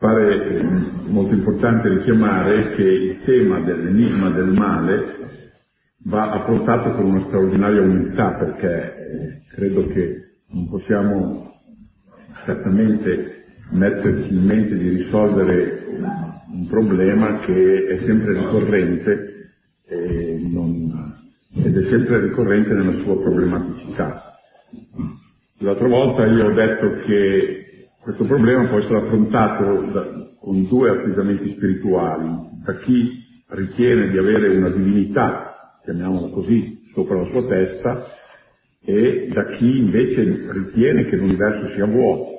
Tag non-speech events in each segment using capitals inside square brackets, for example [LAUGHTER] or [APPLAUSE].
Pare molto importante richiamare che il tema dell'enigma del male va affrontato con una straordinaria umiltà perché credo che non possiamo certamente metterci in mente di risolvere un problema che è sempre ricorrente non, ed è sempre ricorrente nella sua problematicità. L'altra volta io ho detto che questo problema può essere affrontato da, con due atteggiamenti spirituali, da chi ritiene di avere una divinità, chiamiamola così, sopra la sua testa, e da chi invece ritiene che l'universo sia vuoto.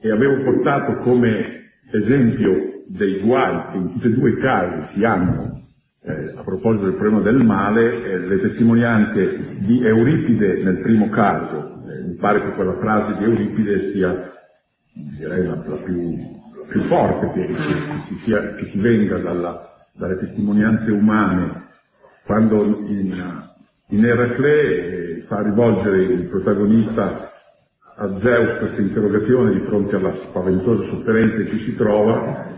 E avevo portato come esempio dei guai che in tutti e due i casi si hanno eh, a proposito del problema del male, eh, le testimonianze di Euripide nel primo caso, mi pare che quella frase di Euripide sia direi la, la, più, la più, forte che, che, che, sia, che, si venga dalla, dalle testimonianze umane, quando in, in Eracle fa rivolgere il protagonista a Zeus questa interrogazione di fronte alla spaventosa sofferenza in cui si trova,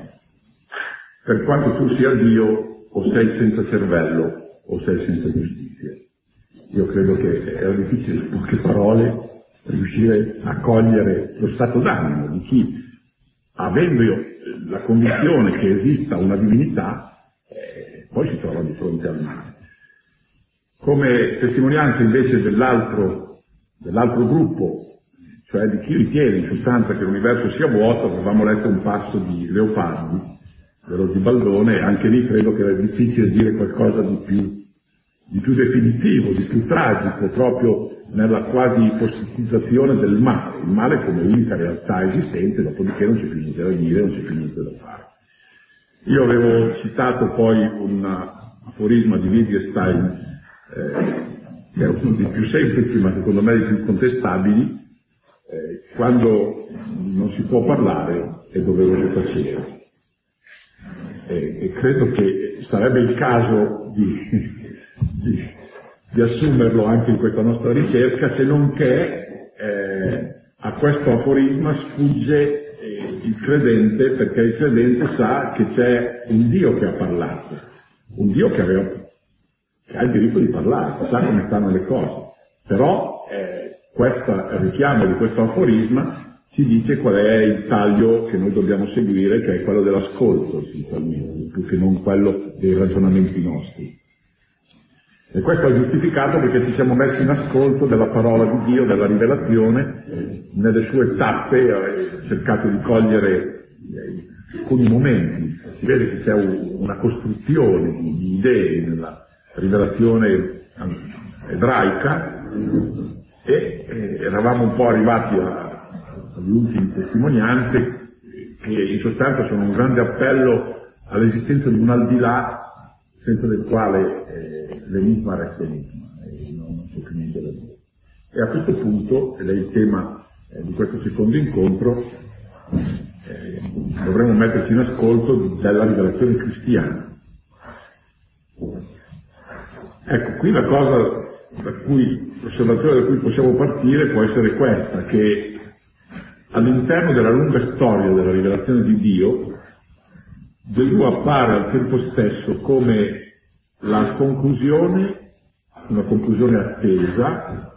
per quanto tu sia Dio, o sei senza cervello o sei senza giustizia. Io credo che era difficile in poche parole riuscire a cogliere lo stato d'animo di chi, avendo io la convinzione che esista una divinità, eh, poi si trova di fronte al male. Come testimonianza invece dell'altro, dell'altro gruppo, cioè di chi ritiene in sostanza che l'universo sia vuoto, avevamo letto un passo di Leopardi, dello Baldone, e anche lì credo che era difficile dire qualcosa di più, di più definitivo, di più tragico, proprio nella quasi ipotetizzazione del male, il male come unica realtà esistente, dopodiché non c'è più niente da dire, non c'è più niente da fare. Io avevo citato poi un aforisma di Wittgenstein, eh, che è uno dei più semplici, ma secondo me dei più contestabili, eh, quando non si può parlare è doveroso tacere e, e credo che sarebbe il caso di, di, di, assumerlo anche in questa nostra ricerca, se non che eh, a questo aforisma sfugge eh, il credente, perché il credente sa che c'è un Dio che ha parlato, un Dio che, aveva, che ha il diritto di parlare, sa come stanno le cose. Però eh, questo richiamo di questo aforisma ci dice qual è il taglio che noi dobbiamo seguire, che è quello dell'ascolto essenzialmente, più che non quello dei ragionamenti nostri. E questo è giustificato perché ci siamo messi in ascolto della parola di Dio, della rivelazione, nelle sue tappe, eh, cercato di cogliere eh, alcuni momenti. Si vede che c'è una costruzione di idee nella rivelazione ebraica e eravamo un po' arrivati agli ultimi testimonianze, che in sostanza sono un grande appello all'esistenza di un al di là senza del quale eh, l'enigma resta enigma e non, non c'è più niente da dire. E a questo punto, ed è il tema eh, di questo secondo incontro, eh, dovremmo metterci in ascolto della rivelazione cristiana. Ecco, qui la cosa da cui, l'osservazione da cui possiamo partire può essere questa, che all'interno della lunga storia della rivelazione di Dio, Gesù appare al tempo stesso come la conclusione, una conclusione attesa,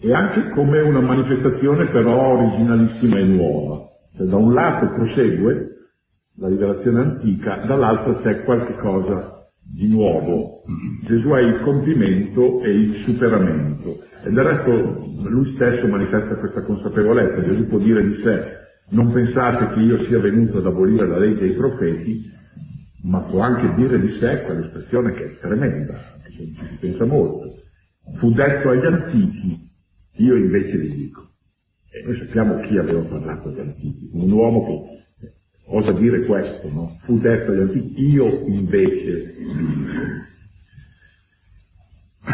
e anche come una manifestazione però originalissima e nuova. Cioè, da un lato prosegue la rivelazione antica, dall'altro c'è qualche cosa di nuovo. Gesù è il compimento e il superamento. E del resto lui stesso manifesta questa consapevolezza. Gesù può dire di sé, non pensate che io sia venuto ad abolire la legge dei profeti, ma può anche dire di sé quell'espressione che è tremenda, ci si pensa molto. Fu detto agli antichi, io invece vi dico. E noi sappiamo chi aveva parlato agli antichi, un uomo che osa dire questo, no? Fu detto agli antichi, io invece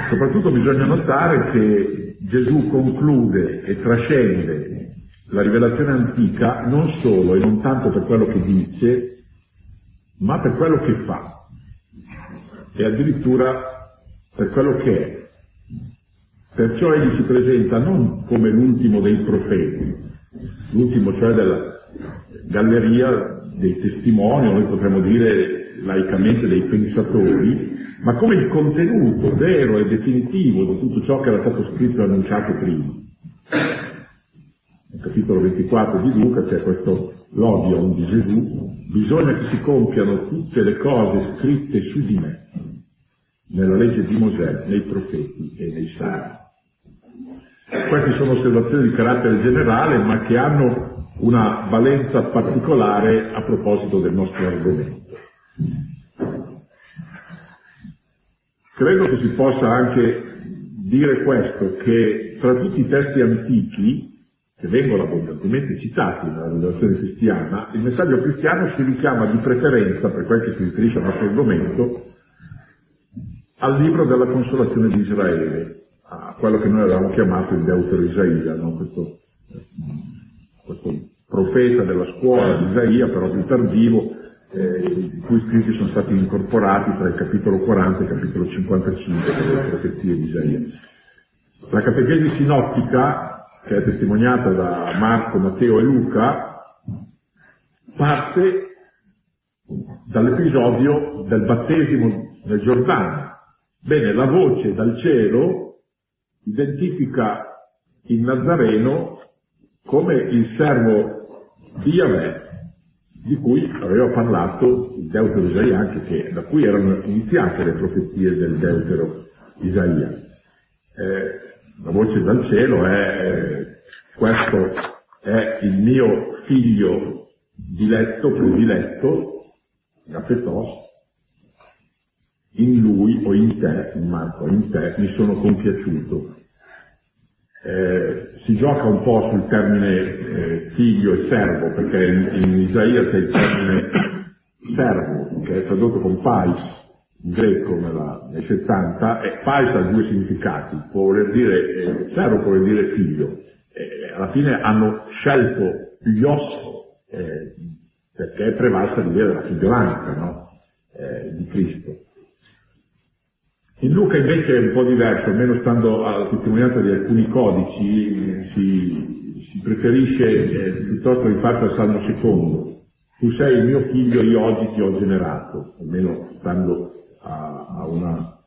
Soprattutto bisogna notare che Gesù conclude e trascende la rivelazione antica non solo e non tanto per quello che dice, ma per quello che fa e addirittura per quello che è. Perciò egli si presenta non come l'ultimo dei profeti, l'ultimo cioè della, galleria dei testimoni, o noi potremmo dire laicamente dei pensatori, ma come il contenuto vero e definitivo di tutto ciò che era stato scritto e annunciato prima. Capitolo 24 di Luca c'è questo l'odion di Gesù, bisogna che si compiano tutte le cose scritte su di me, nella legge di Mosè, nei profeti e nei salmi. Queste sono osservazioni di carattere generale, ma che hanno una valenza particolare a proposito del nostro argomento. Credo che si possa anche dire questo, che tra tutti i testi antichi, che vengono abbondantemente citati nella rivelazione cristiana, il messaggio cristiano si richiama di preferenza, per quel che si riferisce al nostro argomento, al libro della consolazione di Israele, a quello che noi avevamo chiamato il Deutero Isaia, no? questo, questo, profeta della scuola di Isaia, però più tardivo, eh, i cui scritti sono stati incorporati tra il capitolo 40 e il capitolo 55 delle profezie di Isaia. La catechesi sinottica, che è testimoniata da Marco, Matteo e Luca, parte dall'episodio del battesimo nel Giordano. Bene, la voce dal cielo identifica il Nazareno come il servo di Yahweh, di cui aveva parlato il Deutero Isaia, anche che, da cui erano iniziate le profezie del Deutero Isaia. Eh, la voce dal cielo è, questo è il mio figlio diletto, prediletto, Gafetos, in lui o in te, in Marco, in te mi sono compiaciuto. Eh, si gioca un po' sul termine eh, figlio e servo, perché in, in Isaia c'è il termine servo, che è tradotto con pais, greco nella, nei 70, e pais ha due significati, può voler dire eh, servo, può voler dire figlio. alla fine hanno scelto Ios eh, perché è prevalsa l'idea della figliolanza no? Eh, di Cristo. In Luca invece è un po' diverso, almeno stando alla testimonianza di alcuni codici, si, si preferisce eh, piuttosto rifarsi al Salmo secondo. Tu sei il mio figlio, io oggi ti ho generato, almeno stando a, a una,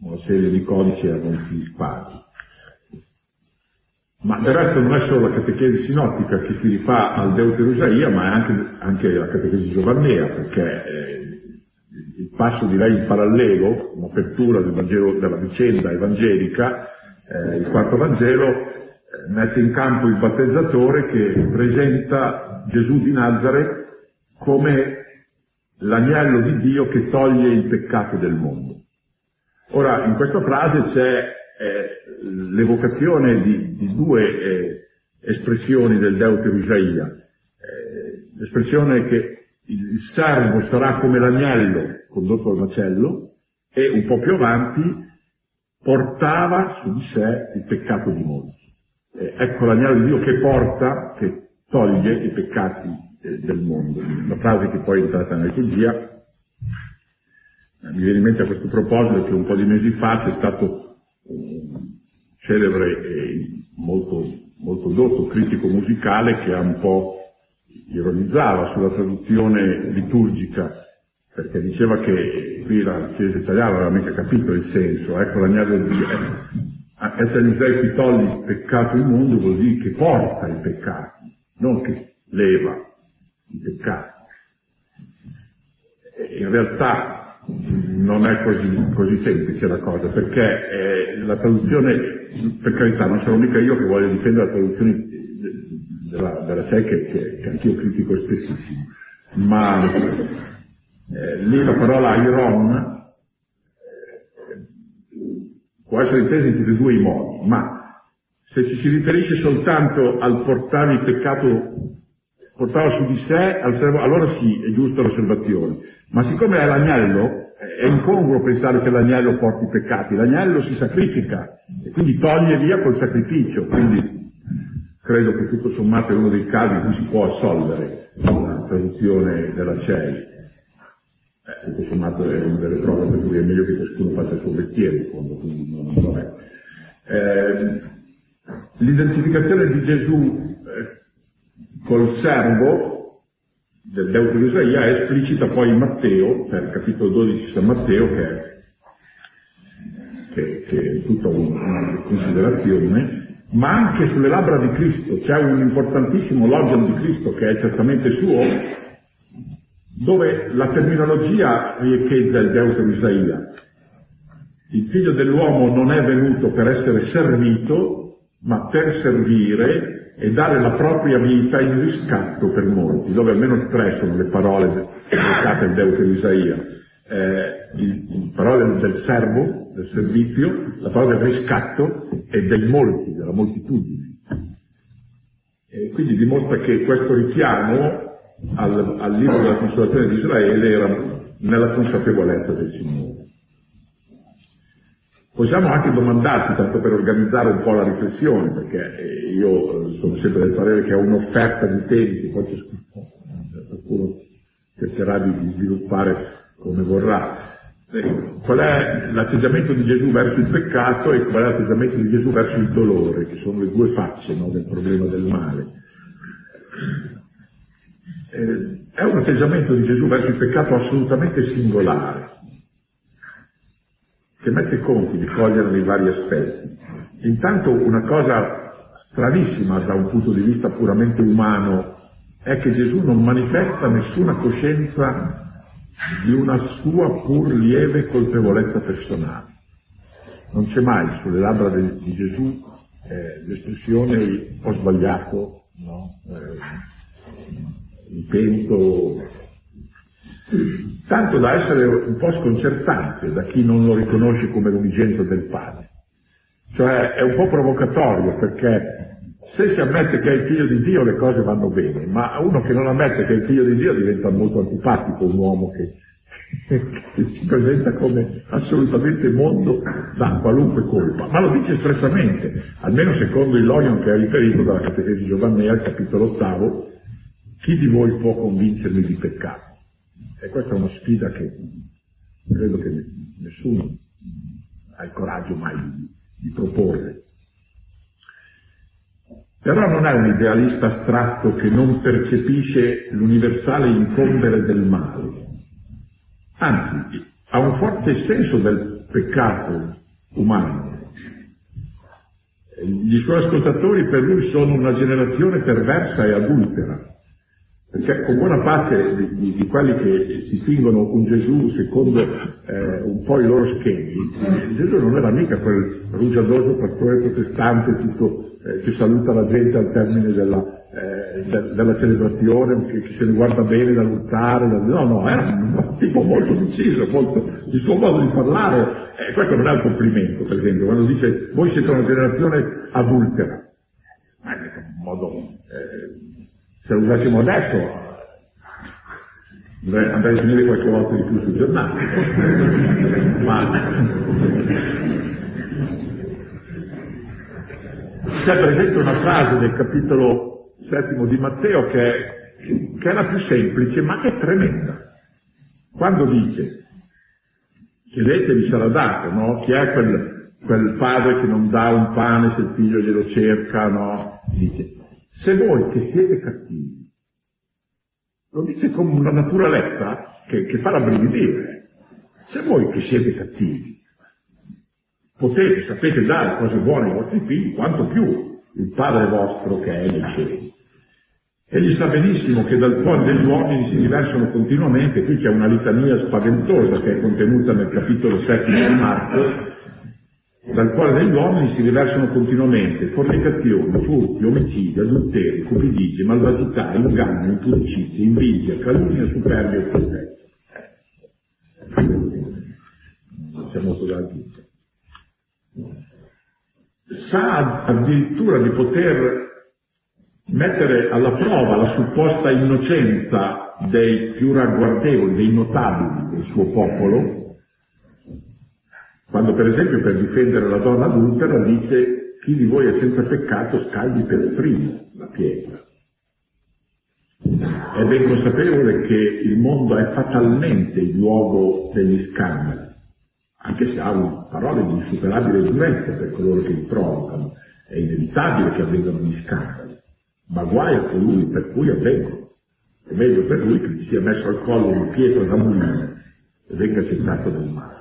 una, serie di codici a si spari. Ma del resto non è solo la catechesi sinottica che si rifà al Deuterosaia, ma è anche, anche la catechesi giovannea, perché eh, il passo direi in parallelo, un'apertura del Vangelo, della vicenda evangelica, eh, il quarto Vangelo, eh, mette in campo il battezzatore che presenta Gesù di Nazareth come l'agnello di Dio che toglie il peccato del mondo. Ora, in questa frase c'è eh, l'evocazione di, di due eh, espressioni del Deutero Isaia, eh, l'espressione che il servo sarà come l'agnello condotto al macello e un po' più avanti portava su di sé il peccato di molti. Eh, ecco l'agnello di Dio che porta, che toglie i peccati eh, del mondo. Una frase che poi è entrata nella liturgia. Eh, mi viene in mente a questo proposito che un po' di mesi fa c'è stato un celebre e molto, molto dotto critico musicale che ha un po' ironizzava sulla traduzione liturgica, perché diceva che qui la Chiesa italiana non aveva mica capito il senso, ecco l'agnello di Dio. Eh, essere Israele che toglie il peccato immondo vuol dire che porta i peccati, non che leva i peccati. In realtà non è così, così semplice la cosa, perché eh, la traduzione, per carità, non sono mica io che voglio difendere la traduzione della, della SEC che, che anch'io critico spessissimo, ma eh, lì la parola iron eh, può essere intesa in tutti e due i modi, ma se ci si riferisce soltanto al portare il peccato, portarlo su di sé, allora sì, è giusta l'osservazione. Ma siccome è l'agnello, è incongruo pensare che l'agnello porti i peccati, l'agnello si sacrifica e quindi toglie via col sacrificio, quindi credo che tutto sommato è uno dei casi in cui si può assolvere la traduzione della CEI. Eh, tutto sommato è una delle prove per cui è meglio che ciascuno faccia il suo mestiere, in fondo, quindi non, non è. Eh, l'identificazione di Gesù col servo del Deutero Isaia è esplicita poi Matteo, per capitolo 12 San Matteo, che è, che, che è tutta una considerazione, ma anche sulle labbra di Cristo. C'è un importantissimo logion di Cristo che è certamente suo, dove la terminologia riecheggia il Deutero Isaia. Il figlio dell'uomo non è venuto per essere servito, ma per servire e dare la propria vita in riscatto per molti, dove almeno tre sono le parole dedicate al Deutero Isaia. Eh, il, parola del servo, del servizio, la parola del riscatto e dei molti, della moltitudine. E quindi dimostra che questo richiamo al, al libro della consolazione di Israele era nella consapevolezza del Signore. Possiamo anche domandarci, tanto per organizzare un po' la riflessione, perché eh, io eh, sono sempre del parere che è un'offerta di tempi, poi ciascuno cercherà di sviluppare come vorrà. Eh, qual è l'atteggiamento di Gesù verso il peccato e qual è l'atteggiamento di Gesù verso il dolore, che sono le due facce no, del problema del male. è un atteggiamento di Gesù verso il peccato assolutamente singolare che mette conti di cogliere i vari aspetti. Intanto una cosa stranissima da un punto di vista puramente umano è che Gesù non manifesta nessuna coscienza di una sua pur lieve colpevolezza personale. Non c'è mai sulle labbra di, di Gesù eh, l'espressione ho sbagliato, no? eh, mi tanto da essere un po' sconcertante da chi non lo riconosce come l'unigenito del Padre. Cioè è un po' provocatorio perché se si ammette che è il figlio di Dio le cose vanno bene, ma uno che non ammette che è il figlio di Dio diventa molto antipatico un uomo che, che [LAUGHS] si presenta come assolutamente mondo da qualunque colpa, ma lo dice espressamente, almeno secondo il Loion che è riferito dalla Catechesi Giovannea al capitolo ottavo, chi di voi può convincermi di peccato? E questa è una sfida che credo che nessuno ha il coraggio mai di, di proporre. Però non è un idealista astratto che non percepisce l'universale incombere del male. Anzi, ha un forte senso del peccato umano. Gli suoi ascoltatori per lui sono una generazione perversa e adultera. Perché con buona parte di, di, di, quelli che si fingono con Gesù secondo eh, un po' i loro schemi, Gesù non era mica quel rugiadoso pastore protestante tutto, eh, che saluta la gente al termine della, eh, de, della celebrazione, che, che, se ne guarda bene da lottare, da, no, no, era un tipo molto deciso, molto, il suo modo di parlare, eh, questo non è un complimento, per esempio, quando dice voi siete una generazione adultera, ma è un modo eh, se lo usassimo adesso andrei a finire qualche volta di più sul giornale. [LAUGHS] Ma c'è per esempio una frase del capitolo settimo di Matteo che è, che è la più semplice ma che è tremenda. Quando dice chiedete vi sarà dato, no? Chi è quel, quel padre che non dà un pane se il figlio glielo cerca, no? Dice se voi che siete cattivi, lo dice con una naturalezza che, che fa rabbrividire, se voi che siete cattivi potete, sapete dare cose buone ai vostri figli, quanto più il Padre vostro che è nei cieli. Egli sa benissimo che dal cuore degli uomini si riversano continuamente, qui c'è una litania spaventosa che è contenuta nel capitolo settimo di Marco, dal quale degli uomini si riversano continuamente fornicazioni, furti, omicidi, adulteri, cupidigie, malvagità, inganno, impudicizie, invidia, calunnia, superbia e tristezza. Siamo sodati. Sa addirittura di poter mettere alla prova la supposta innocenza dei più ragguardevoli, dei notabili del suo popolo, quando per esempio per difendere la donna adultera dice chi di voi è senza peccato scagli per primo la pietra. È ben consapevole che il mondo è fatalmente il luogo degli scandali, anche se ha parole di insuperabile durezza per coloro che li provocano. È inevitabile che avvengano gli scandali. ma guai a colui per cui è vengo. È meglio per lui che gli sia messo al collo una pietra da mulino e venga gettato nel mare.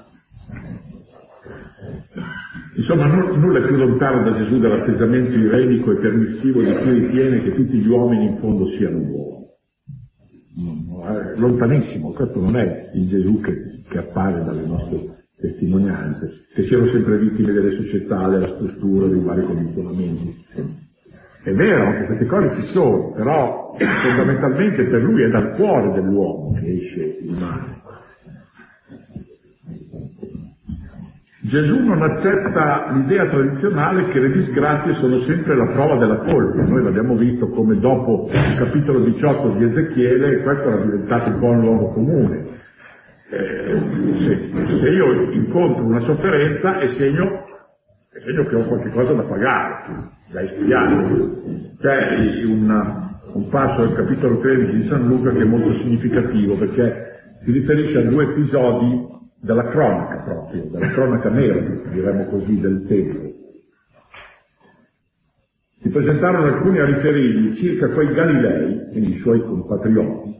Insomma, nulla è più lontano da Gesù dall'atteggiamento irenico e permissivo di chi ritiene che tutti gli uomini in fondo siano uomini. Lontanissimo, questo non è il Gesù che, che appare dalle nostre testimonianze, che siano sempre vittime delle società, della struttura, dei vari condizionamenti. È vero che queste cose ci sono, però [COUGHS] fondamentalmente per lui è dal cuore dell'uomo che esce il male. Gesù non accetta l'idea tradizionale che le disgrazie sono sempre la prova della colpa. Noi l'abbiamo visto come dopo il capitolo 18 di Ezechiele, questo era diventato un po' un luogo comune. Eh, se, se, io incontro una sofferenza è segno, è segno che ho qualche cosa da pagare, da espiare. C'è una, un passo del capitolo 13 di San Luca che è molto significativo perché si riferisce a due episodi della cronaca proprio, della cronaca nera, diremmo così, del tempo. Si presentarono alcuni a riferirgli circa quei Galilei, quindi i suoi compatrioti,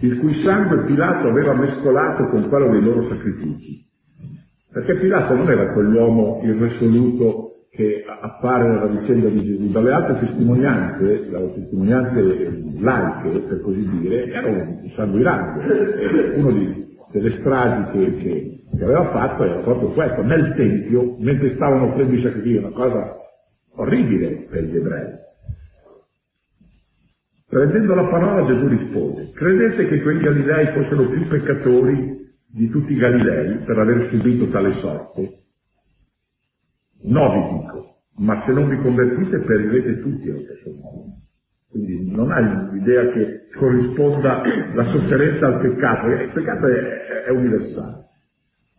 il cui sangue Pilato aveva mescolato con quello dei loro sacrifici. Perché Pilato non era quell'uomo irresoluto che appare nella vicenda di Gesù. Dalle altre testimonianze, dalle testimonianze laiche, per così dire, era un sanguinante, uno di, delle stragi che, che, aveva fatto era proprio questo, nel Tempio, mentre stavano offrendo i sacrifici, una cosa orribile per gli ebrei. Prendendo la parola Gesù rispose, credete che quei Galilei fossero più peccatori di tutti i Galilei per aver subito tale sorte? No, vi dico, ma se non vi convertite perirete tutti allo stesso modo. Quindi non hai l'idea che corrisponda la sofferenza al peccato, il peccato è, è universale.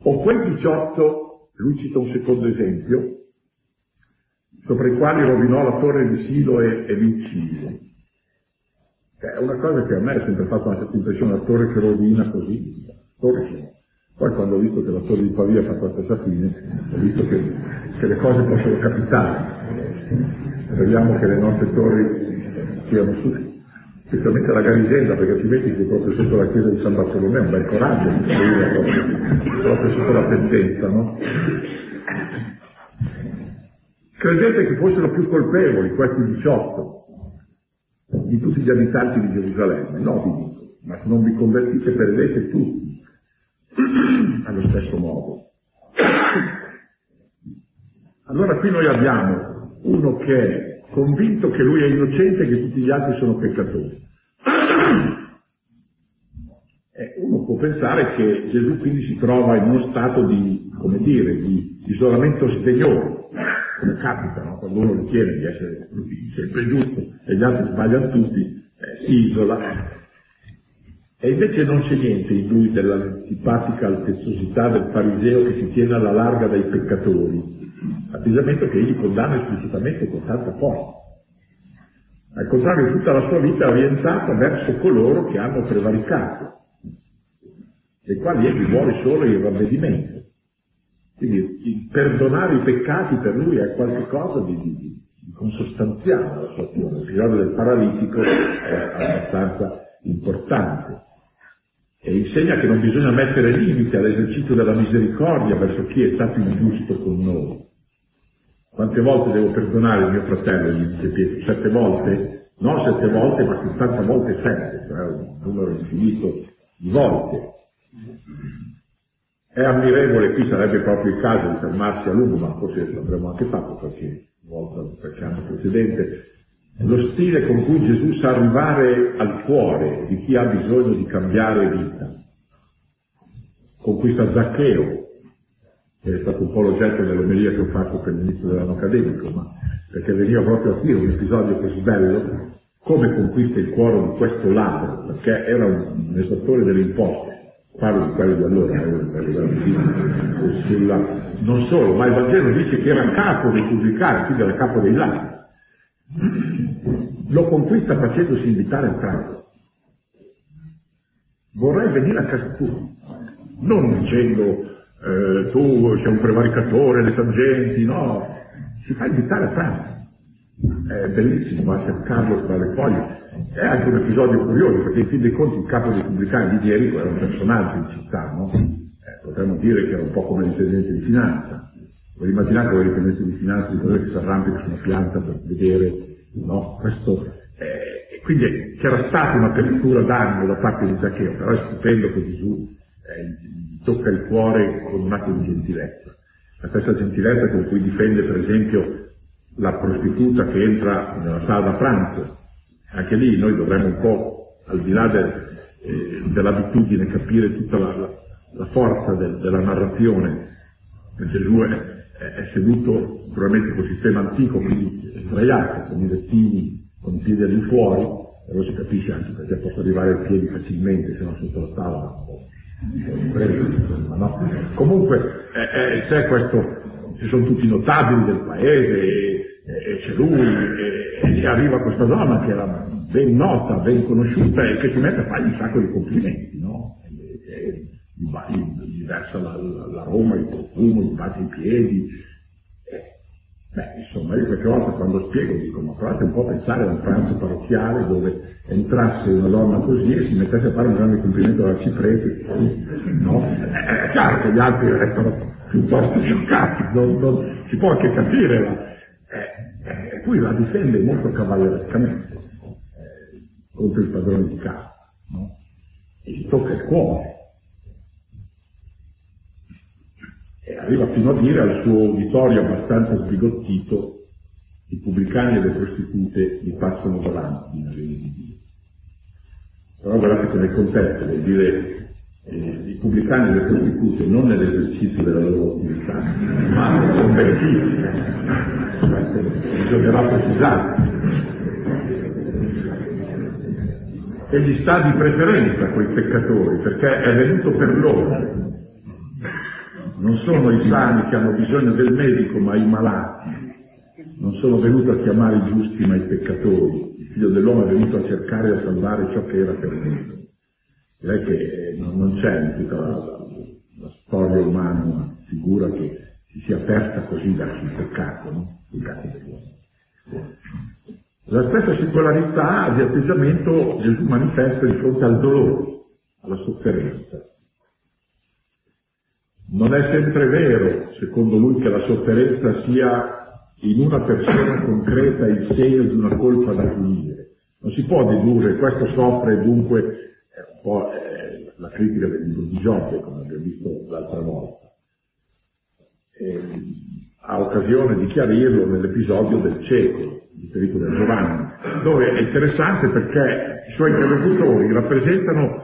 O quei 18, lui cita un secondo esempio, sopra i quali rovinò la torre di Silo e, e li uccise. È una cosa che a me ha sempre fatto una certa impressione, la torre che rovina così, torre. Poi quando ho visto che la torre di Pavia fatto la stessa fine, ho visto che, che le cose possono capitare. Speriamo che le nostre torri siano su, specialmente la Garisenda, perché altrimenti sei proprio sotto la chiesa di San Bartolomeo, un bel coraggio, proprio, proprio sotto la pendenza, no? Credete che fossero più colpevoli questi 18 di tutti gli abitanti di Gerusalemme? No, vi dico, ma se non vi convertite perdete tutti allo stesso modo. Allora qui noi abbiamo uno che è convinto che lui è innocente e che tutti gli altri sono peccatori. E uno può pensare che Gesù quindi si trova in uno stato di, come dire, di isolamento sdegnoso, come capita, no? quando uno ritiene di essere sempre giusto e gli altri sbagliano tutti, eh, si isola. E invece non c'è niente in lui dell'antipatica altezzosità del fariseo che si tiene alla larga dai peccatori, atteggiamento che egli condanna esplicitamente con tanta forza. Al contrario, tutta la sua vita è orientata verso coloro che hanno prevaricato, dei quali egli vuole solo il ravvedimento. Quindi il perdonare i peccati per lui è qualcosa di, di, di consostanziale nella sua azione. L'episodio del paralitico è abbastanza importante e insegna che non bisogna mettere limiti all'esercizio della misericordia verso chi è stato ingiusto con noi. Quante volte devo perdonare il mio fratello? Gli dice Pietro, sette volte? No sette volte, ma 70 volte sette, cioè un numero infinito di volte. È ammirevole, qui sarebbe proprio il caso di fermarsi a lungo, ma forse l'avremmo anche fatto qualche volta, qualche anno precedente, lo stile con cui Gesù sa arrivare al cuore di chi ha bisogno di cambiare vita. Conquista Zaccheo, che è stato un po' l'oggetto dell'omelia che ho fatto per l'inizio dell'anno accademico, ma perché veniva proprio a dire un episodio così bello, come conquista il cuore di questo ladro, perché era un, un esattore delle imposte, parlo di quelli di allora, eh, sulla, non solo, ma il Vangelo dice che era capo dei pubblicani, quindi era capo dei ladri. Lo conquista facendosi invitare a casa. Vorrei venire a casa tua, non dicendo eh, tu sei un prevaricatore, le tangenti, no, si fa invitare a pranzo. È bellissimo, va a le foglie. È anche un episodio curioso, perché in fin dei conti il capo dei pubblicani di Jericho era un personaggio in città, no? Eh, potremmo dire che era un po' come l'intendente di finanza. Voi immaginate che l'intendente di finanza di quello che si arrampica su una pianta per vedere, no? Questo, eh, quindi c'era stata un'apertura d'animo da parte di Zaccheo, però è stupendo che Gesù eh, tocca il cuore con un atto di gentilezza. La stessa gentilezza con cui difende, per esempio, la prostituta che entra nella sala da pranzo. Anche lì noi dovremmo un po', al di là del, eh, dell'abitudine, capire tutta la, la, forza del, della narrazione. Gesù è, è, seduto probabilmente col sistema antico, quindi sdraiato, con i lettini, con i piedi all'infuori, e lo si capisce anche perché posso arrivare ai piedi facilmente, se no sotto la tavola no? Comunque eh, eh, c'è questo, ci sono tutti i notabili del paese, e, e c'è lui, e, e, arriva questa donna che era ben nota, ben conosciuta e che si mette a fargli un sacco di complimenti, no? Versa la, la, Roma, il profumo, gli bacia i piedi. Beh, insomma, io qualche volta quando spiego dico, ma provate un po' a pensare a un pranzo parrocchiale dove entrasse una donna così e si mettesse a fare un grande complimento alla ciprete, no? È chiaro che gli altri restano piuttosto scioccati, non, non, si può anche capire la, eh, eh, qui la difende molto cavallerescamente eh, contro il padrone di casa, no? E gli tocca il cuore. E arriva fino a dire al suo uditorio abbastanza sbigottito i pubblicani e le prostitute mi passano davanti in regno di Dio. Però guardate che nel contesto vuol dire eh, i pubblicani e le prostitute non nell'esercizio della loro attività, ma convertiti. Bisognerà precisare. Egli sta di preferenza quei peccatori perché è venuto per loro. Non sono i sani che hanno bisogno del medico, ma i malati. Non sono venuto a chiamare i giusti, ma i peccatori. Il figlio dell'uomo è venuto a cercare e a salvare ciò che era perduto. Direi che non c'è in tutta la, la, la storia umana una figura che si sia aperta così verso il peccato, no? Il peccato dell'uomo. La stessa singolarità di atteggiamento Gesù manifesta di fronte al dolore, alla sofferenza. Non è sempre vero, secondo lui, che la sofferenza sia in una persona concreta il segno di una colpa da punire. Non si può dedurre questo soffre dunque è un po' eh, la critica del libro di Giobbe, come abbiamo visto l'altra volta. E, ha occasione di chiarirlo nell'episodio del cieco, riferito da Giovanni, dove è interessante perché i suoi interlocutori rappresentano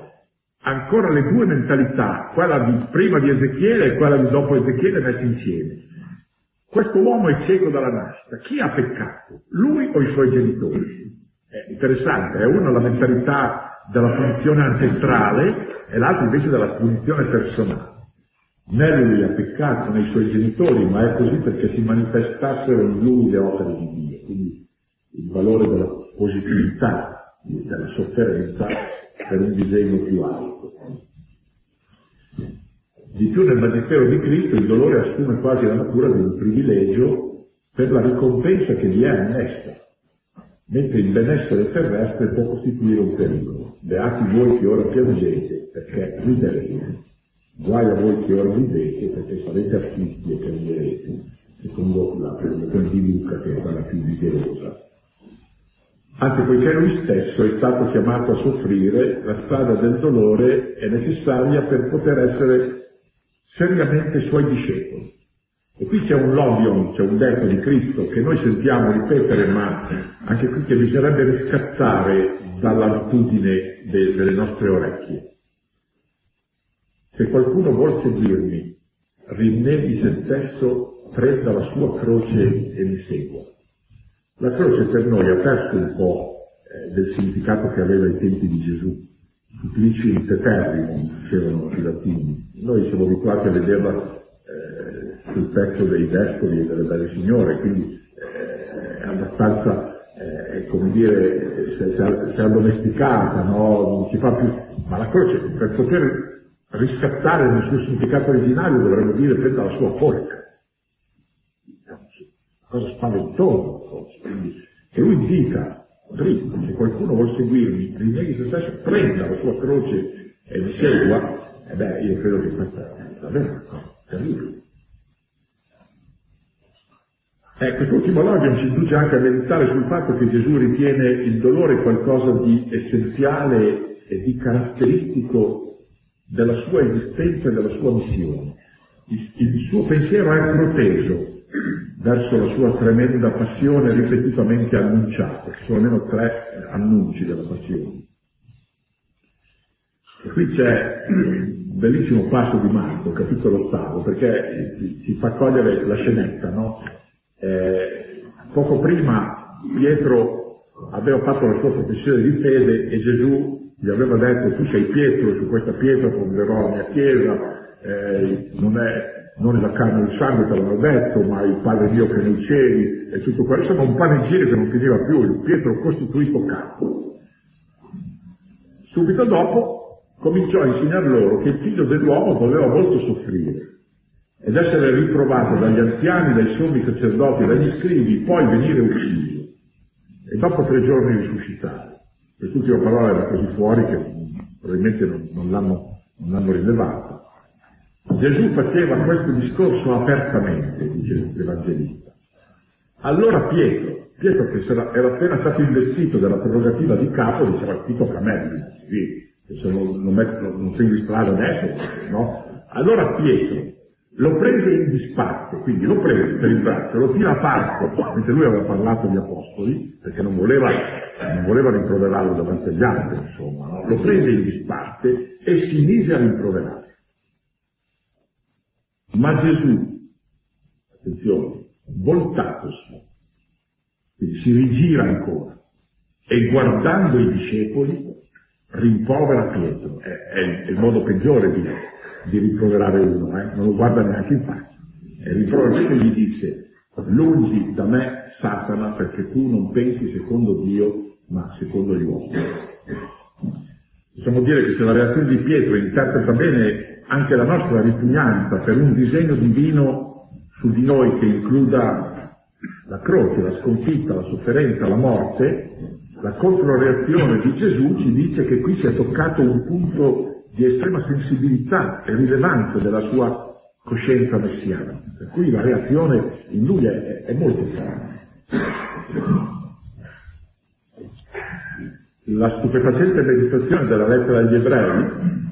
ancora le due mentalità, quella di prima di Ezechiele e quella di dopo Ezechiele messe insieme. Questo uomo è cieco dalla nascita. Chi ha peccato? Lui o i suoi genitori? È interessante, è una la mentalità della punizione ancestrale e l'altra invece della punizione personale. Né lui ha peccato nei suoi genitori, ma è così perché si manifestassero in lui le opere di Dio. Quindi il valore della positività, della sofferenza per un disegno più alto. Di più nel Magistero di Cristo il dolore assume quasi la natura di un privilegio per la ricompensa che gli è annessa, mentre il benessere terrestre può costituire un pericolo. Beati voi che ora piangete, perché riderete. Guai a voi che ora ridete, perché sarete afflitti e piangerete, secondo la predicazione di Luca che è quella più vigorosa. Anche poiché lui stesso è stato chiamato a soffrire, la strada del dolore è necessaria per poter essere seriamente suoi discepoli. E qui c'è un logion, c'è un detto di Cristo che noi sentiamo ripetere, ma anche qui che bisognerebbe riscattare dall'abitudine de, delle nostre orecchie. Se qualcuno vuol seguirmi, rinneghi se stesso, prenda la sua croce e mi segua. La croce per noi ha perso un po' eh, del significato che aveva ai tempi di Gesù. Supplici teterrimum, dicevano i latini. Noi siamo abituati a vederla eh, sul pezzo dei vescovi e delle belle signore, quindi eh, è abbastanza, eh, come dire, si è addomesticata, no? non si fa più. Ma la croce, per poter riscattare nel suo significato originario, dovremmo dire prenda la sua forca. Cosa spaventosa, quindi E lui dica, se qualcuno vuole seguirmi, rinneghi se stesso, prenda la sua croce e mi segua, e beh, io credo che questa è davvero una cosa terribile. Eh, quest'ultimo elogio ci induce anche a meditare sul fatto che Gesù ritiene il dolore qualcosa di essenziale e di caratteristico della sua esistenza e della sua missione. Il, il suo pensiero è proteso verso la sua tremenda passione ripetutamente annunciata, ci sono almeno tre annunci della passione. E qui c'è un bellissimo passo di Marco, capitolo ottavo, perché ci fa cogliere la scenetta, no? Eh, poco prima Pietro aveva fatto la sua professione di fede e Gesù gli aveva detto tu sei Pietro su questa pietra fonderò la mia chiesa, eh, non è non la carne e il sangue te l'hanno detto, ma il Padre Dio che nei cieli e tutto quello, insomma un panegirico che non finiva più, il Pietro costituito capo. Subito dopo cominciò a insegnar loro che il figlio dell'uomo doveva molto soffrire ed essere riprovato dagli anziani, dai sommi sacerdoti, dagli scrivi, poi venire ucciso e dopo tre giorni risuscitare. Quest'ultima parola era così fuori che probabilmente non, non, l'hanno, non l'hanno rilevata. Gesù faceva questo discorso apertamente, dice l'Evangelista. Allora Pietro, Pietro che era appena stato investito della prerogativa di capo, diceva ti tocca a me, sì, se non, non, metto, non sei in strada adesso, no? Allora Pietro lo prese in disparte, quindi lo prese per il braccio, lo tira a parte, mentre lui aveva parlato di apostoli, perché non voleva, non voleva rimproverarlo davanti agli altri, insomma, no? lo prese in disparte e si mise a rimproverare. Ma Gesù, attenzione, voltatosi, quindi si rigira ancora e guardando i discepoli rimprovera Pietro. È, è, il modo peggiore di, di rimproverare uno, eh? non lo guarda neanche in faccia. E rimprovera e gli dice, lungi da me Satana perché tu non pensi secondo Dio ma secondo gli uomini. Possiamo dire che se la reazione di Pietro interpreta bene anche la nostra ripugnanza per un disegno divino su di noi che includa la croce, la sconfitta, la sofferenza, la morte, la controreazione di Gesù ci dice che qui si è toccato un punto di estrema sensibilità e rilevanza della sua coscienza messiana. Per cui la reazione in lui è, è molto chiara. La stupefacente meditazione della lettera agli ebrei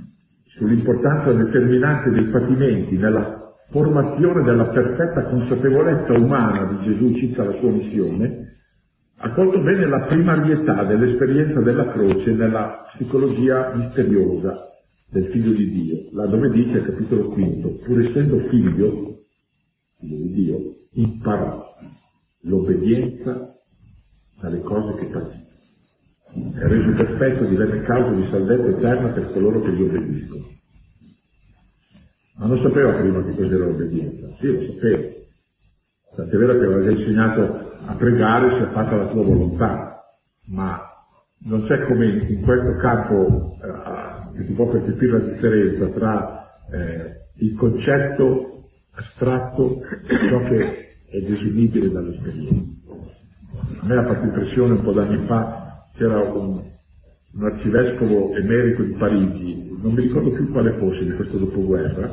sull'importanza determinante dei patimenti nella formazione della perfetta consapevolezza umana di Gesù circa la sua missione, ha colto bene la primarietà dell'esperienza della croce nella psicologia misteriosa del figlio di Dio, là dove dice al capitolo quinto, pur essendo figlio, figlio di Dio, imparò l'obbedienza dalle cose che patì è reso perfetto divenne causa di salvezza eterna per coloro che gli obbediscono. Ma non sapeva prima che cos'era l'obbedienza. Sì, lo sapeva. Tant'è vero che aveva insegnato a pregare se ha fatta la tua volontà, ma non c'è come in questo campo eh, che si può percepire la differenza tra eh, il concetto astratto e ciò che è desumibile dall'esperienza. A me ha fatto impressione un po' d'anni fa c'era un, un arcivescovo emerito di Parigi, non mi ricordo più quale fosse di questo dopoguerra,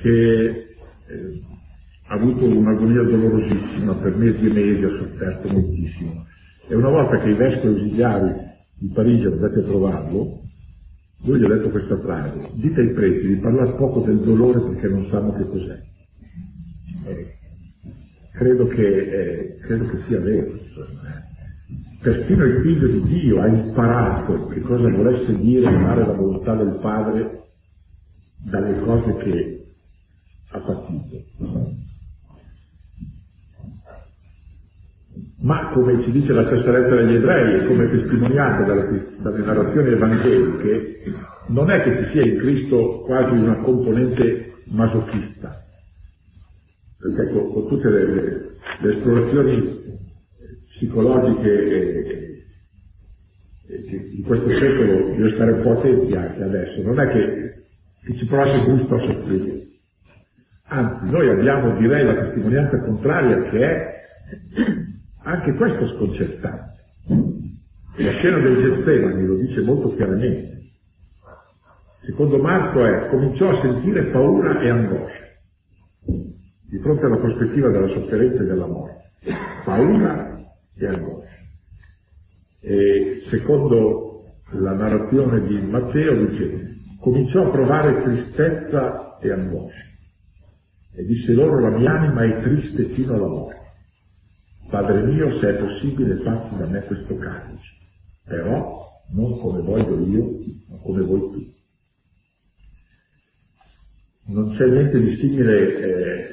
che eh, ha avuto un'agonia dolorosissima, per mesi e mesi ha sofferto moltissimo. E una volta che i vescovi ausiliari di Parigi andato a trovarlo, lui gli ha detto questa frase, dite ai preti di parlare poco del dolore perché non sanno che cos'è. Eh, credo, che, eh, credo che sia vero. Insomma, Persino il figlio di Dio ha imparato che cosa volesse dire fare la volontà del Padre dalle cose che ha patito. Ma come ci dice la stessa lettera agli ebrei e come testimoniato dalle, dalle narrazioni evangeliche, non è che ci sia in Cristo quasi una componente masochista. Perché con, con tutte le, le, le esplorazioni psicologiche di questo secolo bisogna stare un po' attenti anche adesso, non è che, che ci provasse gusto a soffrire. Anzi, noi abbiamo, direi, la testimonianza contraria che è Anche questo sconcertante. La scena del Getsemani lo dice molto chiaramente. Secondo Marco è, cominciò a sentire paura e angoscia di fronte alla prospettiva della sofferenza e della morte. Paura e angoscia. E secondo la narrazione di Matteo dice, cominciò a provare tristezza e angoscia. E disse loro, la mia anima è triste fino alla morte. Padre mio, se è possibile, passi da me questo calice, però non come voglio io, ma come vuoi tu. Non c'è niente di simile eh,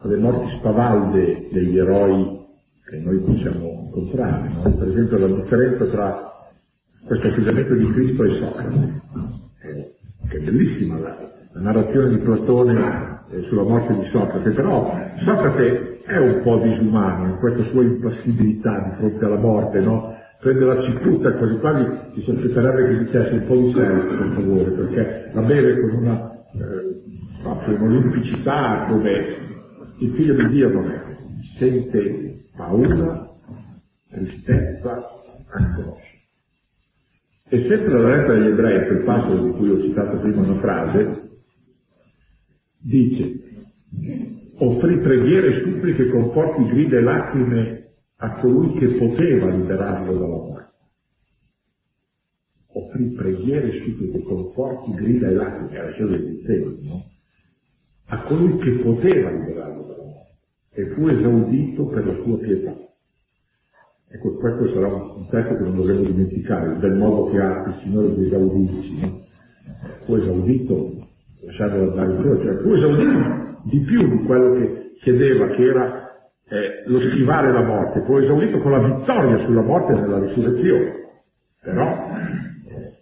alle morti spavalde degli eroi che noi possiamo incontrare. No? Per esempio la differenza tra questo atteggiamento di Cristo e Socrate, eh, che è bellissima la, la narrazione di Platone eh, sulla morte di Socrate, però Socrate è un po' disumano in questa sua impassibilità di fronte alla morte, no? prende la cicuta quasi quasi si sospetterebbe che dicesse un po' di sel, per favore, perché la beve con una eh, un'olimpicità come il figlio di Dio non è, sente paura, tristezza, angoscia. E sempre la lettera agli ebrei, quel passo di cui ho citato prima una frase, dice, offrì preghiere e suppliche con forti grida e lacrime a colui che poteva liberarlo dalla morte. Offrì preghiere e suppliche con forti grida e lacrime, era del Teo, no? A colui che poteva liberarlo dalla morte. E fu esaudito per la sua pietà. Ecco, questo sarà un testo che non dovremmo dimenticare, del modo che ha il Signore di esaudirci, no? Fu esaudito, lasciarlo andare in croce, cioè fu esaudito di più di quello che chiedeva, che era eh, lo schivare la morte, fu esaurito con la vittoria sulla morte e nella risurrezione. Però,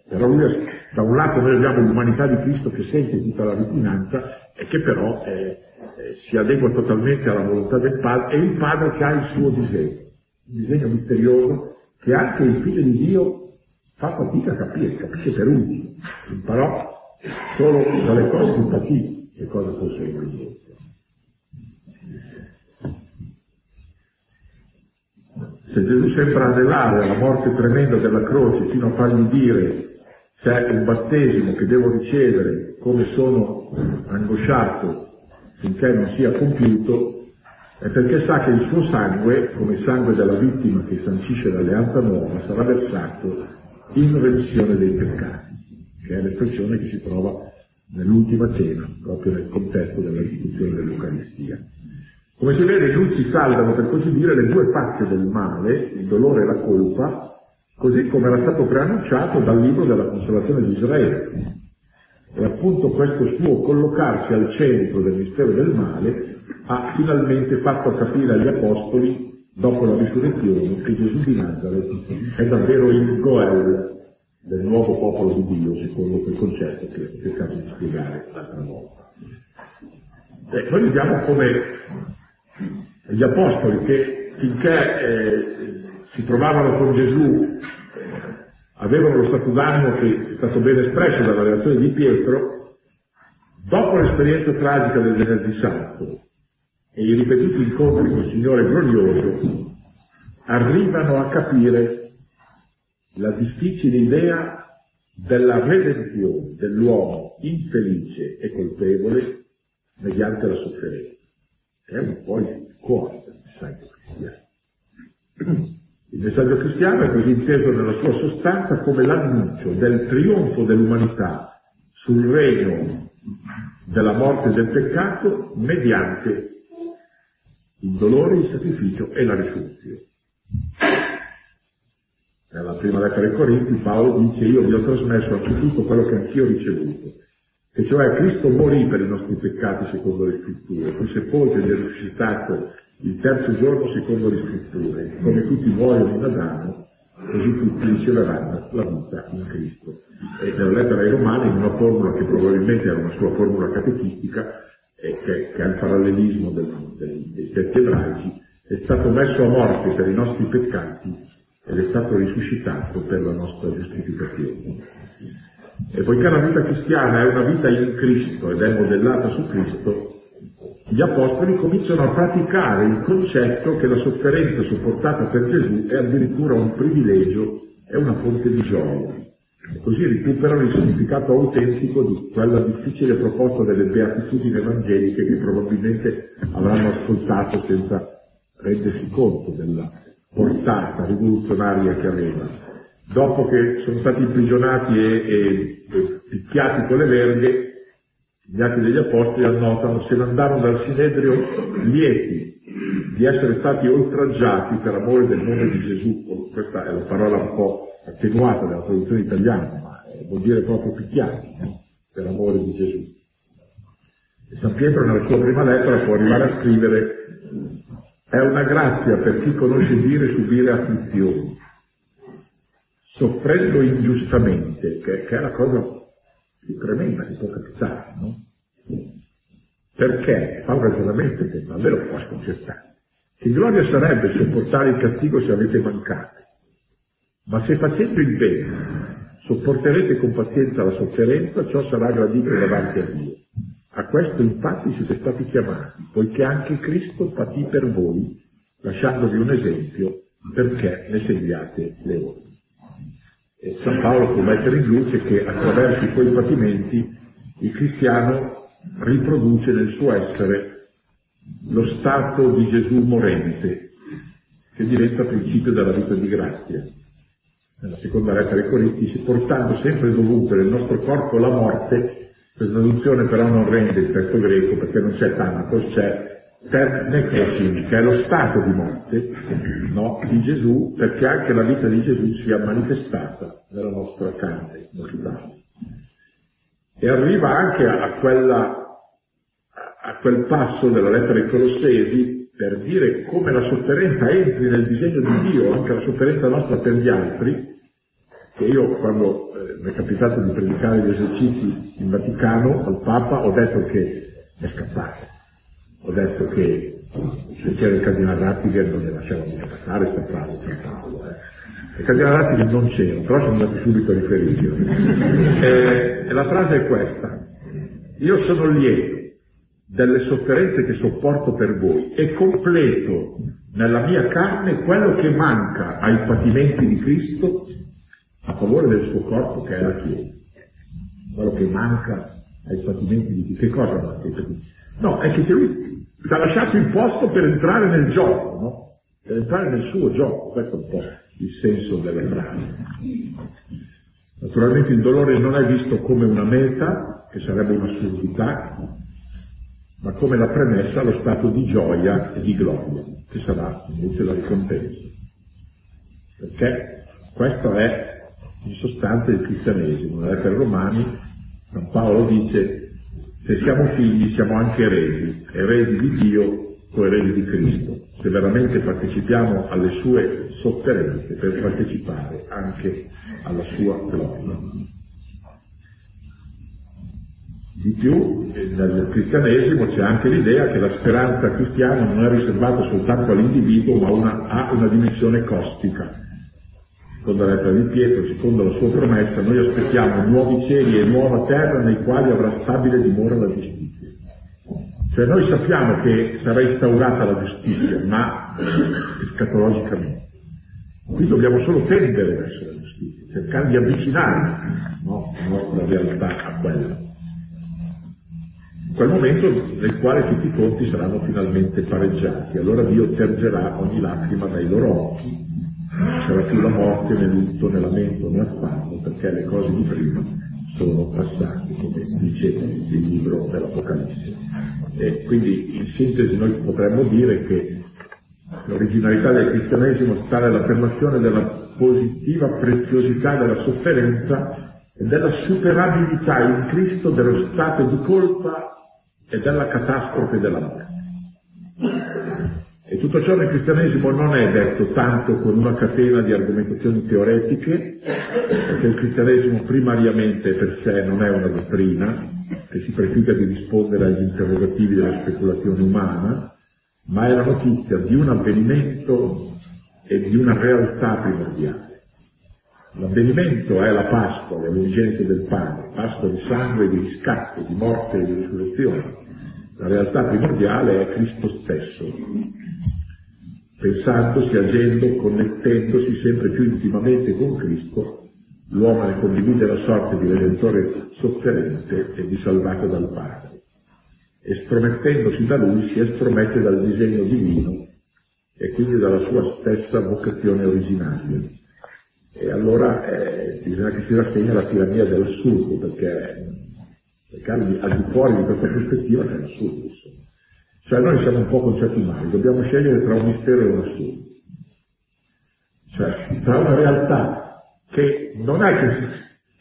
però lui, da un lato noi abbiamo l'umanità di Cristo che sente tutta la ripugnanza e che però eh, eh, si adegua totalmente alla volontà del Padre e il Padre che ha il suo disegno, un disegno misterioso che anche il Figlio di Dio fa fatica a capire, capisce per ultimo, imparò solo dalle cose di fatica che cosa fosse il Dio. Se Gesù sembra anelare alla morte tremenda della croce fino a fargli dire c'è un battesimo che devo ricevere come sono angosciato finché non sia compiuto, è perché sa che il suo sangue, come sangue della vittima che sancisce l'alleanza nuova, sarà versato in remissione dei peccati, che è l'espressione che si trova nell'ultima cena, proprio nel contesto dell'istituzione dell'Eucaristia. Come si vede, lui si salvano, per così dire, le due facce del male, il dolore e la colpa, così come era stato preannunciato dal libro della consolazione di Israele. E appunto questo suo collocarsi al centro del mistero del male ha finalmente fatto capire agli apostoli, dopo la risurrezione, che Gesù di Nazareth è davvero il Goel del nuovo popolo di Dio, secondo quel concetto che ho cercato di spiegare l'altra volta. E noi vediamo come gli apostoli che finché eh, si trovavano con Gesù avevano lo stato d'animo che è stato ben espresso dalla relazione di Pietro, dopo l'esperienza tragica del venerdì santo e i ripetuti incontri con il Signore glorioso, arrivano a capire la difficile idea della redenzione dell'uomo infelice e colpevole mediante la sofferenza è un po' il cuore del messaggio cristiano. [CLEARS THROAT] Il messaggio cristiano è così inteso nella sua sostanza come l'annuncio del trionfo dell'umanità sul regno della morte e del peccato mediante il dolore, il sacrificio e la risurrezione. Nella prima lettera ai Corinti Paolo dice io vi ho trasmesso anzitutto quello che anch'io ho ricevuto, e cioè Cristo morì per i nostri peccati secondo le scritture, fu sepolto è risuscitato il terzo giorno secondo le scritture, come tutti muoiono in Adamo, così tutti riceveranno la vita in Cristo. E nella lettera ai Romani, in una formula che probabilmente era una sua formula catechistica, e che, che, è il parallelismo del, del, dei testi ebraici, è stato messo a morte per i nostri peccati ed è stato risuscitato per la nostra giustificazione. E poiché la vita cristiana è una vita in Cristo ed è modellata su Cristo, gli apostoli cominciano a praticare il concetto che la sofferenza sopportata per Gesù è addirittura un privilegio, è una fonte di gioia. Così recuperano il significato autentico di quella difficile proposta delle beatitudini evangeliche che probabilmente avranno ascoltato senza rendersi conto della portata rivoluzionaria che aveva. Dopo che sono stati imprigionati e, e, e picchiati con le verghe, gli atti degli apostoli annotano se ne andarono dal Sinedrio lieti di essere stati oltraggiati per amore del nome di Gesù. Questa è la parola un po' attenuata della traduzione italiana, ma vuol dire proprio picchiati per amore di Gesù. E San Pietro nella sua prima lettera può arrivare a scrivere è una grazia per chi conosce dire subire afflizioni, soffrendo ingiustamente, che, che è la cosa più tremenda che può capitare, no? Perché fa un ragionamento che davvero può sconcertare. Che gloria sarebbe sopportare il castigo se avete mancato, ma se facendo il bene sopporterete con pazienza la sofferenza, ciò sarà gradito davanti a Dio. A questo infatti siete stati chiamati, poiché anche Cristo patì per voi, lasciandovi un esempio perché ne seguiate le ordini. San Paolo può mettere in luce che attraverso i suoi patimenti il cristiano riproduce nel suo essere lo stato di Gesù morente, che diventa principio della vita di grazia. Nella seconda lettera ai Corinti, portando sempre dovunque nel nostro corpo la morte, questa traduzione però non rende il testo greco perché non c'è tanto, c'è per necrosim, che è lo stato di morte no, di Gesù, perché anche la vita di Gesù sia manifestata nella nostra carne mortale. E arriva anche a, quella, a quel passo della lettera ai Colossesi per dire come la sofferenza entri nel disegno di Dio, anche la sofferenza nostra per gli altri, che io quando eh, mi è capitato di predicare gli esercizi in Vaticano al Papa ho detto che è scappato ho detto che se c'era il cardinale Rattiger non ne lasciava mica passare sta frase San Paolo. Eh. Il cardinale Rattiger non c'era, però sono andato subito a riferirci. E, e la frase è questa. Io sono lieto delle sofferenze che sopporto per voi e completo nella mia carne quello che manca ai patimenti di Cristo a favore del suo corpo che è la Chiesa. Quello che manca ai patimenti di Cristo. Che cosa manca? No, è che lui ti ha lasciato il posto per entrare nel gioco, no? Per entrare nel suo gioco, questo è un po' il senso delle frasi. Naturalmente il dolore non è visto come una meta, che sarebbe un'assurdità, ma come la premessa allo stato di gioia e di gloria, che sarà invece la ricompensa. Perché questo è in sostanza il cristianesimo. Nella lettera ai Romani San Paolo dice se siamo figli siamo anche eredi, eredi di Dio o eredi di Cristo, se veramente partecipiamo alle sue sofferenze per partecipare anche alla sua gloria. Di più, nel cristianesimo c'è anche l'idea che la speranza cristiana non è riservata soltanto all'individuo, ma una, ha una dimensione costica secondo la lettera di Pietro, secondo la sua promessa, noi aspettiamo nuovi cieli e nuova terra nei quali avrà stabile dimora la giustizia. Cioè noi sappiamo che sarà instaurata la giustizia, ma escatologicamente. Qui dobbiamo solo tendere verso la giustizia, cercare di avvicinare no, la nostra realtà a quella. In quel momento nel quale tutti i conti saranno finalmente pareggiati, allora Dio tergerà ogni lacrima dai loro occhi c'era più la morte né lutto né lamento né affanno perché le cose di prima sono passate, come dice il libro dell'Apocalisse. E quindi in sintesi noi potremmo dire che l'originalità del cristianesimo sta nell'affermazione della positiva preziosità della sofferenza e della superabilità in Cristo dello stato di colpa e della catastrofe della morte. E tutto ciò nel cristianesimo non è detto tanto con una catena di argomentazioni teoretiche, perché il cristianesimo primariamente per sé non è una dottrina che si prefiga di rispondere agli interrogativi della speculazione umana, ma è la notizia di un avvenimento e di una realtà primordiale. L'avvenimento è la Pasqua, l'unigenza del pane, Pasqua di sangue, di riscatto, di morte e di risurrezione La realtà primordiale è Cristo stesso, pensandosi, agendo, connettendosi sempre più intimamente con Cristo, l'uomo ne condivide la sorte di redentore sofferente e di salvato dal Padre. Estromettendosi da lui si estromette dal disegno divino e quindi dalla sua stessa vocazione originaria. E allora eh, bisogna che si rassegna alla tirannia dell'assurdo, perché, perché al di fuori di questa prospettiva c'è l'assurdo. Cioè noi siamo un po' concetti male, dobbiamo scegliere tra un mistero e un assurdo. Cioè, tra una realtà che non è che,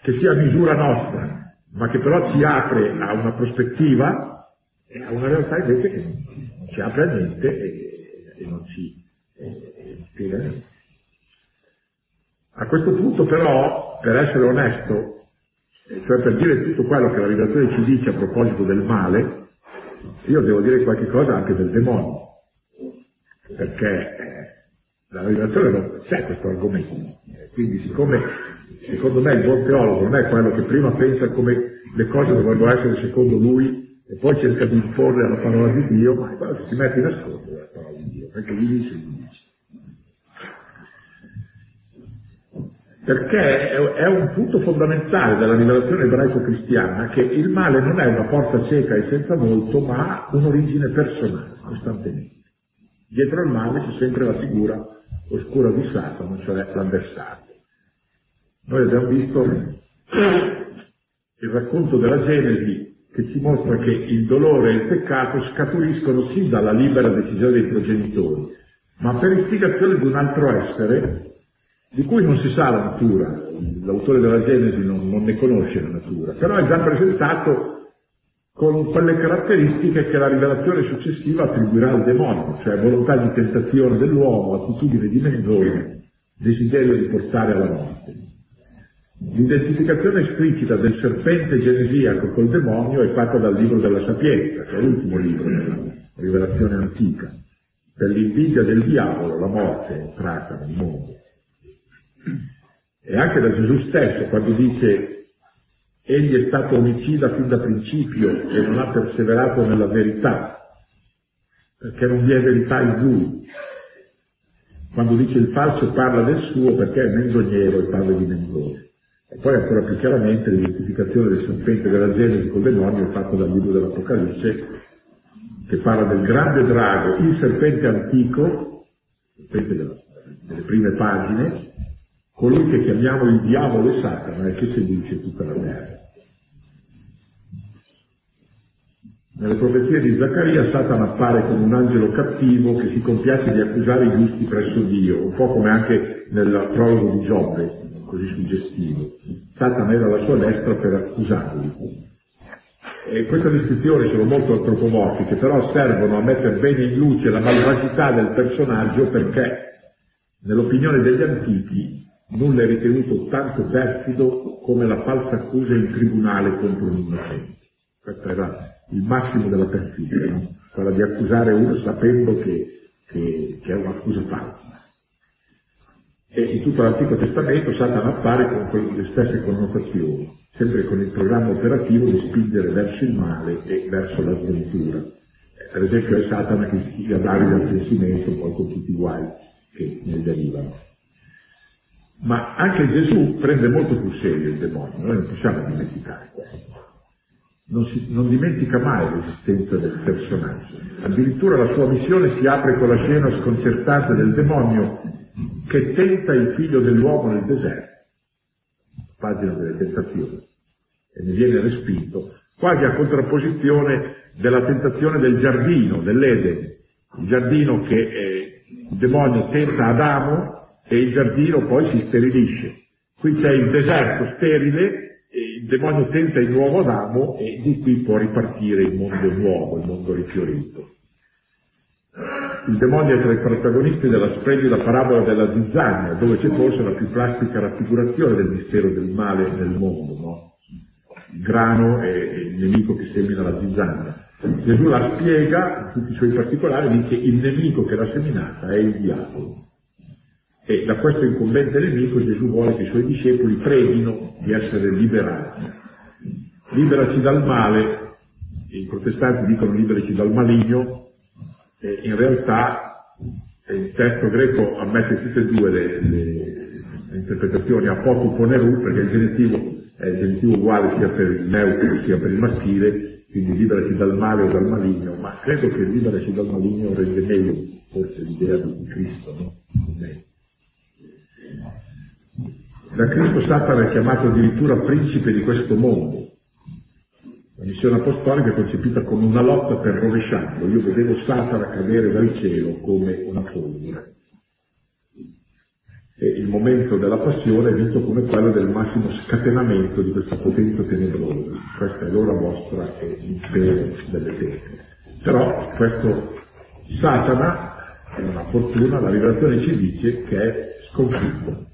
che sia misura nostra, ma che però ci apre a una prospettiva, e a una realtà invece che non ci apre a niente e, e non ci spiega niente. A questo punto però, per essere onesto, cioè per dire tutto quello che la rivelazione ci dice a proposito del male, io devo dire qualche cosa anche del demonio, perché eh, la rivelazione non c'è questo argomento. Quindi siccome secondo me il buon teologo non è quello che prima pensa come le cose dovrebbero essere secondo lui e poi cerca di imporre la parola di Dio, ma si mette in ascolto della parola di Dio, perché gli dice, gli dice. Perché è un punto fondamentale della rivelazione ebraico-cristiana che il male non è una porta cieca e senza volto, ma ha un'origine personale, costantemente. Dietro al male c'è sempre la figura oscura di Satana, cioè l'avversario. Noi abbiamo visto il racconto della Genesi che ci mostra che il dolore e il peccato scaturiscono sì dalla libera decisione dei progenitori, ma per istigazione di un altro essere di cui non si sa la natura, l'autore della Genesi non, non ne conosce la natura, però è già presentato con quelle caratteristiche che la rivelazione successiva attribuirà al demonio, cioè volontà di tentazione dell'uomo, attitudine di menzogna, desiderio di portare alla morte. L'identificazione esplicita del serpente genesiaco col demonio è fatta dal libro della Sapienza, che è l'ultimo libro della rivelazione antica. Per l'invidia del diavolo la morte è entrata nel mondo. E anche da Gesù stesso, quando dice egli è stato omicida fin da principio e non ha perseverato nella verità, perché non vi è verità in lui. Quando dice il falso parla del suo perché è menzognero e parla di menzogna. E poi ancora più chiaramente l'identificazione del serpente della Genesi col demonio fatta dal libro dell'Apocalisse, che parla del grande drago, il serpente antico, serpente della, delle prime pagine, colui che chiamiamo il diavolo e Satana e che seduce tutta la terra. Nelle profezie di Zaccaria Satana appare come un angelo cattivo che si compiace di accusare i giusti presso Dio, un po' come anche nel prologo di Giobbe, così suggestivo. Satana era alla sua destra per accusarli. E queste descrizioni sono molto antropomorfiche, però servono a mettere bene in luce la malvagità del personaggio perché, nell'opinione degli antichi, nulla è ritenuto tanto perfido come la falsa accusa in tribunale contro un innocente. Questo era il massimo della perfidia, no? quella di accusare uno sapendo che, che, che è un'accusa falsa. E in tutto l'Antico Testamento Satana appare con le stesse connotazioni, sempre con il programma operativo di spingere verso il male e verso la sventura. Per esempio è Satana che istiga Davide al pensimento, poi con tutti i guai che ne derivano. Ma anche Gesù prende molto più serio il demonio, noi non possiamo dimenticare questo. Non, non dimentica mai l'esistenza del personaggio. Addirittura la sua missione si apre con la scena sconcertante del demonio che tenta il figlio dell'uomo nel deserto, pagina delle tentazioni, e ne viene respinto, quasi a contrapposizione della tentazione del giardino, dell'Eden, il giardino che eh, il demonio tenta Adamo e il giardino poi si sterilisce. Qui c'è il deserto sterile, il demonio tenta il nuovo Adamo e di qui può ripartire il mondo nuovo, il mondo rifiorito. Il demonio è tra i protagonisti della splendida parabola della zizzania, dove c'è forse la più plastica raffigurazione del mistero del male nel mondo, no? Il grano e il nemico che semina la zizzania. Gesù la spiega in tutti i suoi particolari, dice il nemico che l'ha seminata è il diavolo. E da questo incombente nemico Gesù vuole che i suoi discepoli preghino di essere liberati. Liberaci dal male i protestanti dicono liberaci dal maligno, e in realtà il testo greco ammette tutte e due le, le, le interpretazioni a poco poneru, perché il genitivo è il genitivo uguale sia per il neutro sia per il maschile, quindi liberaci dal male o dal maligno, ma credo che liberaci dal maligno rende meglio forse l'idea di Cristo, no? Da Cristo Satana è chiamato addirittura principe di questo mondo. La missione apostolica è concepita come una lotta per rovesciarlo. Io vedevo Satana cadere dal cielo come una polvere. E il momento della passione è visto come quello del massimo scatenamento di questa potenza tenebrosa. Questa è l'ora vostra e l'impero delle tenebre. Però questo Satana, è una fortuna, la rivelazione ci dice che è sconfitto.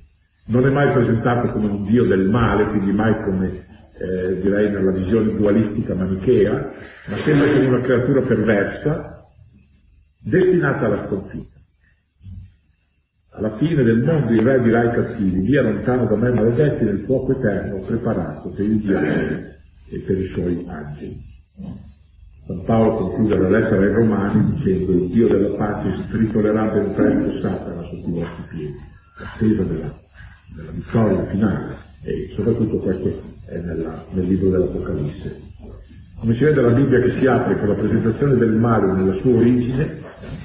Non è mai presentato come un dio del male, quindi mai come eh, direi nella visione dualistica manichea, ma sempre come una creatura perversa, destinata alla sconfitta. Alla fine del mondo il re dirà ai cattivi, via lontano da me maledetti nel fuoco eterno preparato per il diavolo e per i suoi angeli. San Paolo conclude la lettera ai Romani dicendo il Dio della pace stritolerà ben presto Satana sotto i vostri piedi, attesa della, della vittoria finale e soprattutto questo è nella, nel libro dell'Apocalisse. Come si vede la Bibbia che si apre con la presentazione del male nella sua origine,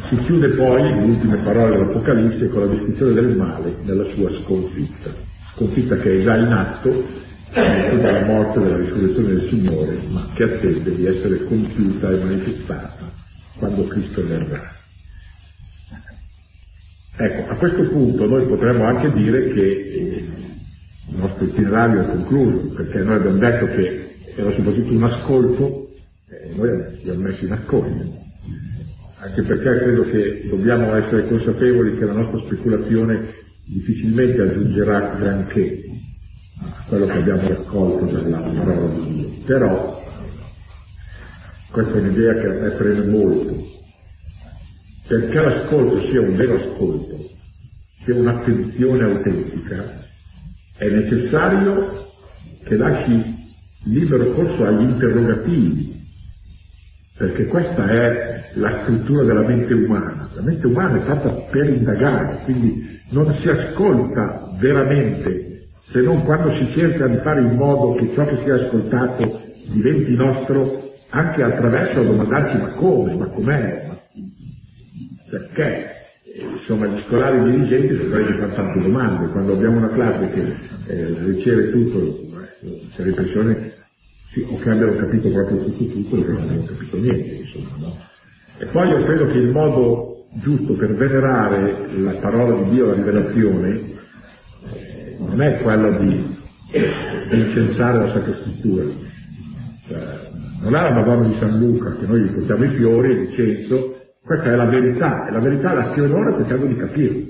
si chiude poi, le ultime parole dell'Apocalisse, con la descrizione del male nella sua sconfitta. Sconfitta che è già in atto dalla morte e dalla risurrezione del Signore, ma che attende di essere compiuta e manifestata quando Cristo verrà. Ecco, a questo punto noi potremmo anche dire che eh, il nostro itinerario è concluso, perché noi abbiamo detto che era soprattutto un ascolto e noi abbiamo messo in ascolto. Anche perché credo che dobbiamo essere consapevoli che la nostra speculazione difficilmente aggiungerà granché a quello che abbiamo raccolto dalla parola di Dio. Però questa è un'idea che a me preme molto, perché l'ascolto sia un vero ascolto, sia un'attenzione autentica, è necessario che lasci libero corso agli interrogativi, perché questa è la struttura della mente umana. La mente umana è fatta per indagare, quindi non si ascolta veramente se non quando si cerca di fare in modo che ciò che sia ascoltato diventi nostro anche attraverso domandarci ma come, ma com'è, perché insomma gli scolari dirigenti che fanno tante domande, quando abbiamo una classe che eh, riceve tutto, eh, c'è l'impressione sì, o che abbiano capito proprio tutto tutto o che non abbiano capito niente, insomma, no? E poi io credo che il modo giusto per venerare la parola di Dio, la rivelazione, eh, non è quello di, incensare la Sacra Scrittura. Cioè, non è la Madonna di San Luca, che noi gli portiamo i fiori, l'incenso, questa è la verità, e la verità la si onora cercando di capirla.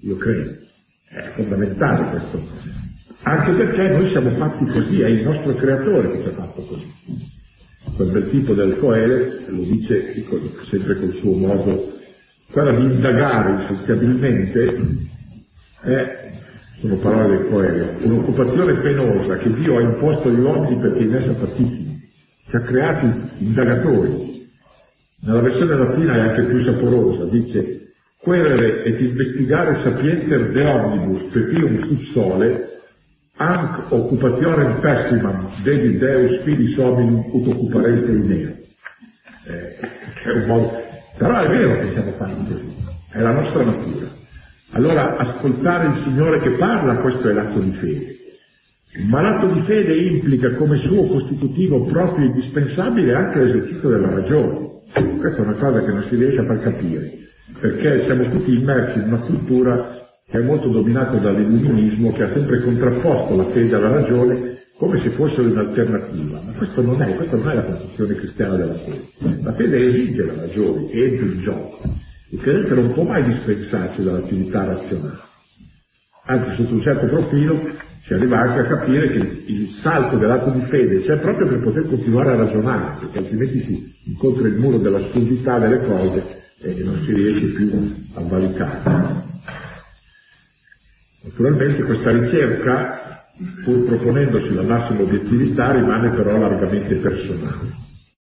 Io credo. È fondamentale questo. Anche perché noi siamo fatti così, è il nostro creatore che ci ha fatto così. Quel bel tipo del Coele, lo dice sempre col suo modo, quella di indagare insaziabilmente è, sono parole del Coele, un'occupazione penosa che Dio ha imposto agli uomini perché in essa partecipino. Ci ha creati indagatori, nella versione latina è anche più saporosa, dice querere et investigare sapienter de omnibus pepium sub sole anc occupationem pessimam dedi Deus fidis hominum ut occuparente in neo. Eh, è un modo... Però è vero che siamo fatti così, è la nostra natura. Allora ascoltare il Signore che parla, questo è l'atto di fede. Ma l'atto di fede implica come suo costitutivo proprio indispensabile anche l'esercizio della ragione. Questa è una cosa che non si riesce a far capire, perché siamo tutti immersi in una cultura che è molto dominata dall'illuminismo, che ha sempre contrapposto la fede alla ragione come se fosse un'alternativa. Ma questo non è, questa non è la concezione cristiana della fede. La fede esige la ragione, entra in gioco. Il credente non può mai dispensarsi dall'attività razionale. Anzi, sotto un certo profilo, si arriva anche a capire che il salto dell'atto di fede c'è proprio per poter continuare a ragionare, perché altrimenti si incontra il muro dell'assurdità delle cose e non si riesce più a valicare. Naturalmente questa ricerca, pur proponendosi la massima obiettività, rimane però largamente personale.